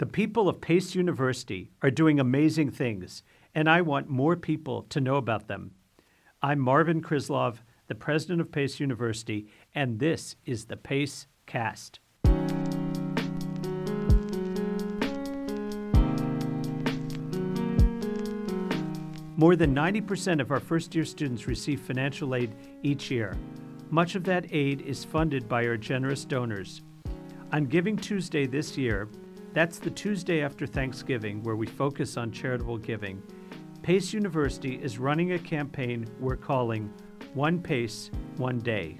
The people of Pace University are doing amazing things, and I want more people to know about them. I'm Marvin Krislov, the president of Pace University, and this is the Pace Cast. More than 90% of our first year students receive financial aid each year. Much of that aid is funded by our generous donors. On Giving Tuesday this year, that's the Tuesday after Thanksgiving where we focus on charitable giving. Pace University is running a campaign we're calling One Pace, One Day.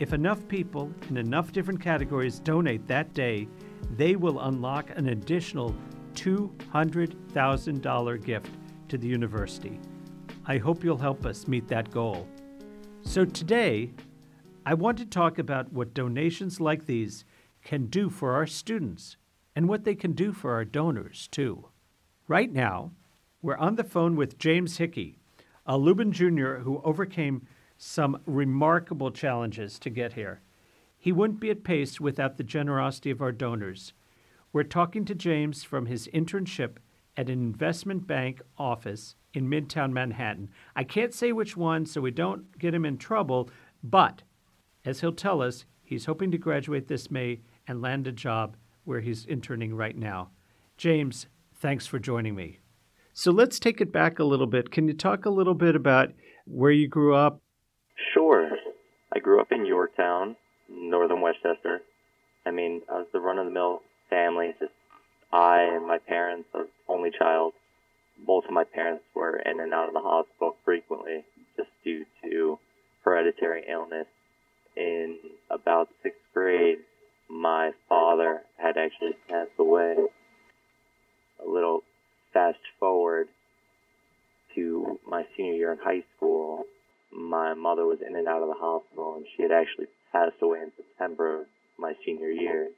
If enough people in enough different categories donate that day, they will unlock an additional $200,000 gift to the university. I hope you'll help us meet that goal. So today, I want to talk about what donations like these can do for our students and what they can do for our donors, too. Right now, we're on the phone with James Hickey, a Lubin Jr. who overcame some remarkable challenges to get here. He wouldn't be at Pace without the generosity of our donors. We're talking to James from his internship at an investment bank office in Midtown Manhattan. I can't say which one so we don't get him in trouble, but as he'll tell us, he's hoping to graduate this May and land a job where he's interning right now. James, thanks for joining me. So let's take it back a little bit. Can you talk a little bit about where you grew up? Sure. I grew up in Yorktown, northern Westchester. I mean, I was the run of the mill family, just I and my parents, was only child. Both of my parents were in and out of the hospital frequently just due to hereditary illness. In about sixth grade, my father had actually passed away. A little fast forward to my senior year in high school, my mother was in and out of the hospital, and she had actually passed away in September of my senior year.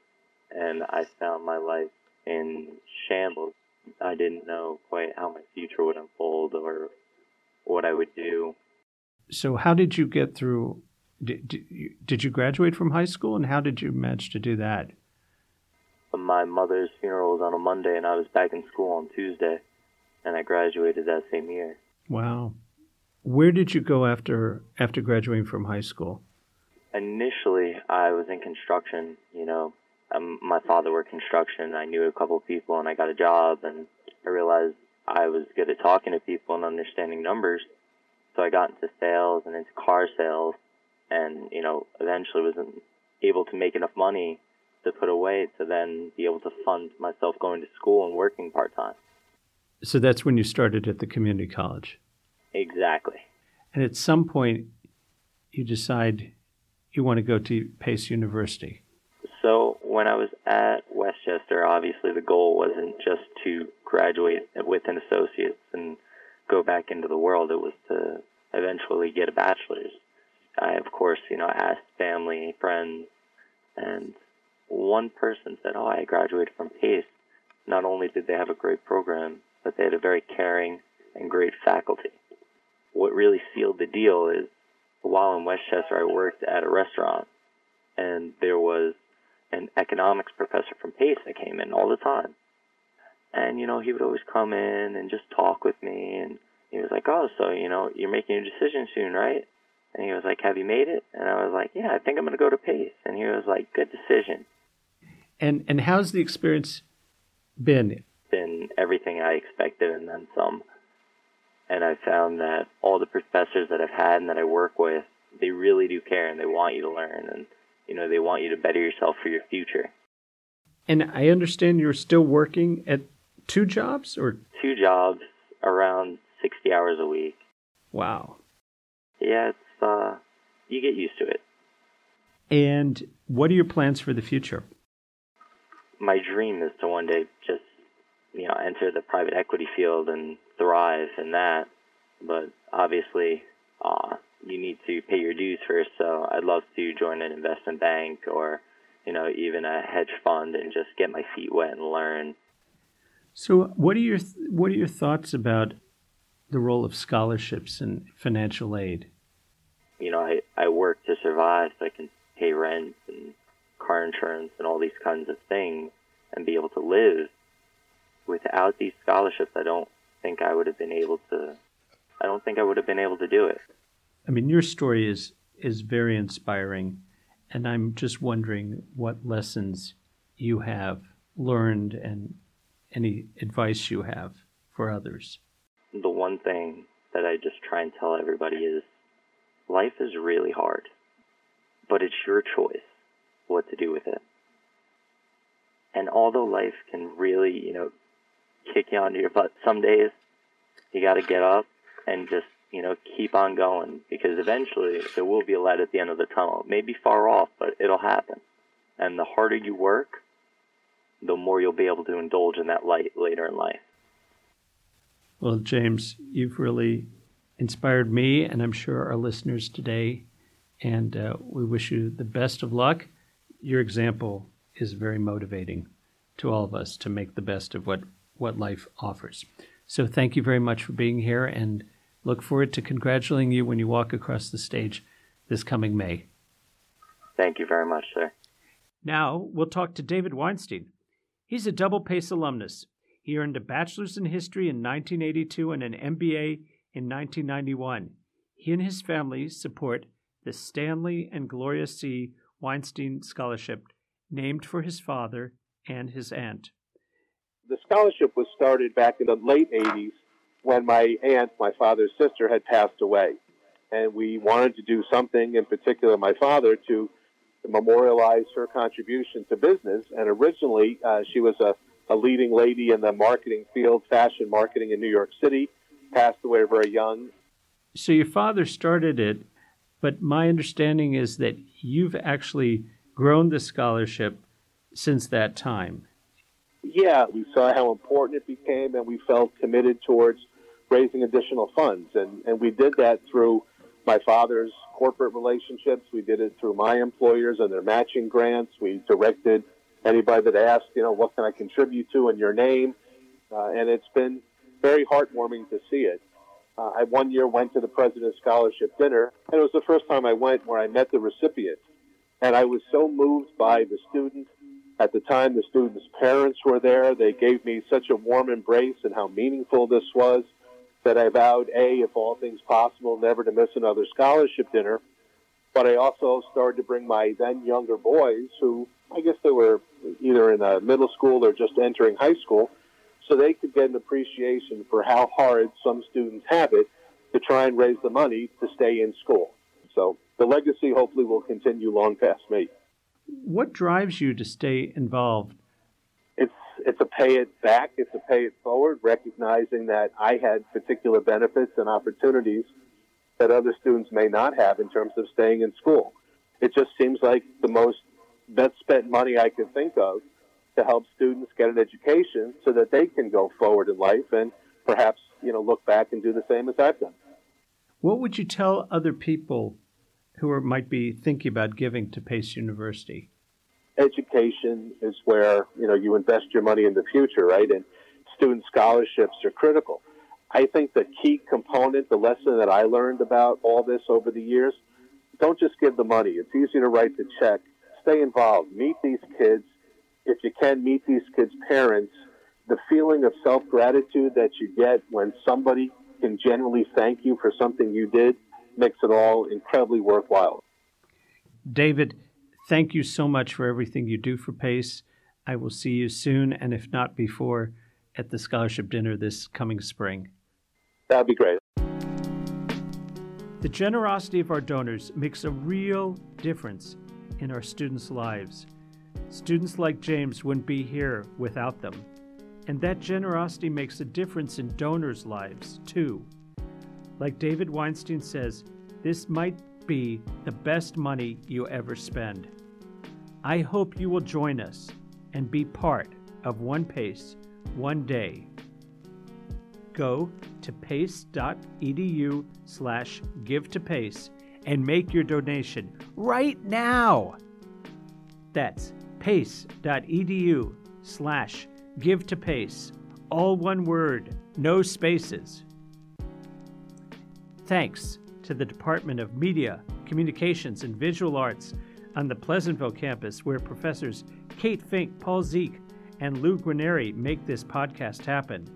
And I found my life in shambles. I didn't know quite how my future would unfold or what I would do. So, how did you get through? Did, did, you, did you graduate from high school, and how did you manage to do that? My mother's funeral was on a Monday, and I was back in school on Tuesday, and I graduated that same year. Wow. Where did you go after after graduating from high school? Initially, I was in construction. You know, um, my father worked construction. I knew a couple of people, and I got a job, and I realized I was good at talking to people and understanding numbers. So I got into sales and into car sales, and you know, eventually was able to make enough money to put away to then be able to fund myself going to school and working part time. So that's when you started at the community college. Exactly. And at some point, you decide you want to go to Pace University. So when I was at Westchester, obviously the goal wasn't just to graduate with an associate's and go back into the world. It was to eventually get a bachelor's. I, of course, you know, asked family, friends, and one person said, "Oh, I graduated from Pace." Not only did they have a great program, but they had a very caring and great faculty. What really sealed the deal is while in Westchester, I worked at a restaurant, and there was an economics professor from Pace that came in all the time. And, you know, he would always come in and just talk with me. And he was like, oh, so, you know, you're making your decision soon, right? And he was like, have you made it? And I was like, yeah, I think I'm going to go to Pace. And he was like, good decision. And, and how's the experience been? Been everything I expected and then some. And I found that all the professors that I've had and that I work with, they really do care and they want you to learn. And you know, they want you to better yourself for your future. And I understand you're still working at two jobs or two jobs around 60 hours a week. Wow. Yeah, it's uh you get used to it. And what are your plans for the future? My dream is to one day just, you know, enter the private equity field and thrive in that. But obviously, uh, you need to pay your dues first. So I'd love to join an investment bank or, you know, even a hedge fund and just get my feet wet and learn. So, what are your what are your thoughts about the role of scholarships and financial aid? You know, I I work to survive, so I can pay rent and car insurance and all these kinds of things. and be able to live. Without these scholarships, I don't think I would have been able to. I don't think I would have been able to do it. I mean, your story is is very inspiring, and I'm just wondering what lessons you have learned and any advice you have for others. The one thing that I just try and tell everybody is life is really hard, but it's your choice what to do with it. And although life can really, you know, kick you onto your butt some days, you got to get up and just, you know, keep on going because eventually there will be a light at the end of the tunnel. It may be far off, but it'll happen. And the harder you work, the more you'll be able to indulge in that light later in life. Well, James, you've really inspired me, and I'm sure our listeners today. And uh, we wish you the best of luck. Your example is very motivating to all of us to make the best of what, what life offers. So, thank you very much for being here, and look forward to congratulating you when you walk across the stage this coming May. Thank you very much, sir. Now, we'll talk to David Weinstein. He's a double PACE alumnus. He earned a bachelor's in history in 1982 and an MBA in 1991. He and his family support the Stanley and Gloria C. Weinstein Scholarship, named for his father and his aunt. The scholarship was started back in the late 80s when my aunt, my father's sister, had passed away. And we wanted to do something, in particular my father, to memorialize her contribution to business. And originally, uh, she was a, a leading lady in the marketing field, fashion marketing in New York City passed away very young. So your father started it, but my understanding is that you've actually grown the scholarship since that time. Yeah, we saw how important it became, and we felt committed towards raising additional funds. And, and we did that through my father's corporate relationships. We did it through my employers and their matching grants. We directed anybody that asked, you know, what can I contribute to in your name? Uh, and it's been very heartwarming to see it. Uh, I one year went to the President's Scholarship dinner, and it was the first time I went where I met the recipient. And I was so moved by the students. At the time, the students' parents were there. They gave me such a warm embrace and how meaningful this was that I vowed, A, if all things possible, never to miss another scholarship dinner. But I also started to bring my then younger boys, who I guess they were either in a middle school or just entering high school, so they could get an appreciation for how hard some students have it to try and raise the money to stay in school. So the legacy hopefully will continue long past me. What drives you to stay involved? It's it's a pay it back, it's a pay it forward, recognizing that I had particular benefits and opportunities that other students may not have in terms of staying in school. It just seems like the most best spent money I could think of to help students get an education so that they can go forward in life and perhaps you know look back and do the same as I've done. What would you tell other people who are, might be thinking about giving to Pace University? Education is where you know you invest your money in the future, right? And student scholarships are critical. I think the key component, the lesson that I learned about all this over the years, don't just give the money. It's easy to write the check. Stay involved. Meet these kids if you can meet these kids' parents, the feeling of self gratitude that you get when somebody can genuinely thank you for something you did makes it all incredibly worthwhile. David, thank you so much for everything you do for PACE. I will see you soon, and if not before, at the scholarship dinner this coming spring. That'd be great. The generosity of our donors makes a real difference in our students' lives. Students like James wouldn't be here without them. And that generosity makes a difference in donors' lives, too. Like David Weinstein says, this might be the best money you ever spend. I hope you will join us and be part of One Pace one day. Go to pace.edu slash give to pace and make your donation right now. That's pace.edu slash give to pace. All one word, no spaces. Thanks to the Department of Media, Communications, and Visual Arts on the Pleasantville campus, where professors Kate Fink, Paul Ziek, and Lou Guarneri make this podcast happen.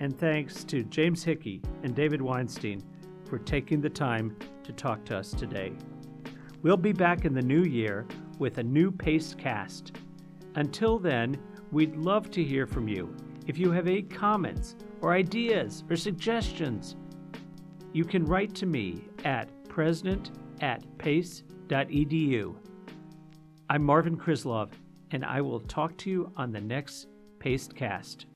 And thanks to James Hickey and David Weinstein for taking the time to talk to us today. We'll be back in the new year with a new PaceCast. Until then, we'd love to hear from you. If you have any comments or ideas or suggestions, you can write to me at president at pace.edu. I'm Marvin Krislov, and I will talk to you on the next PaceCast.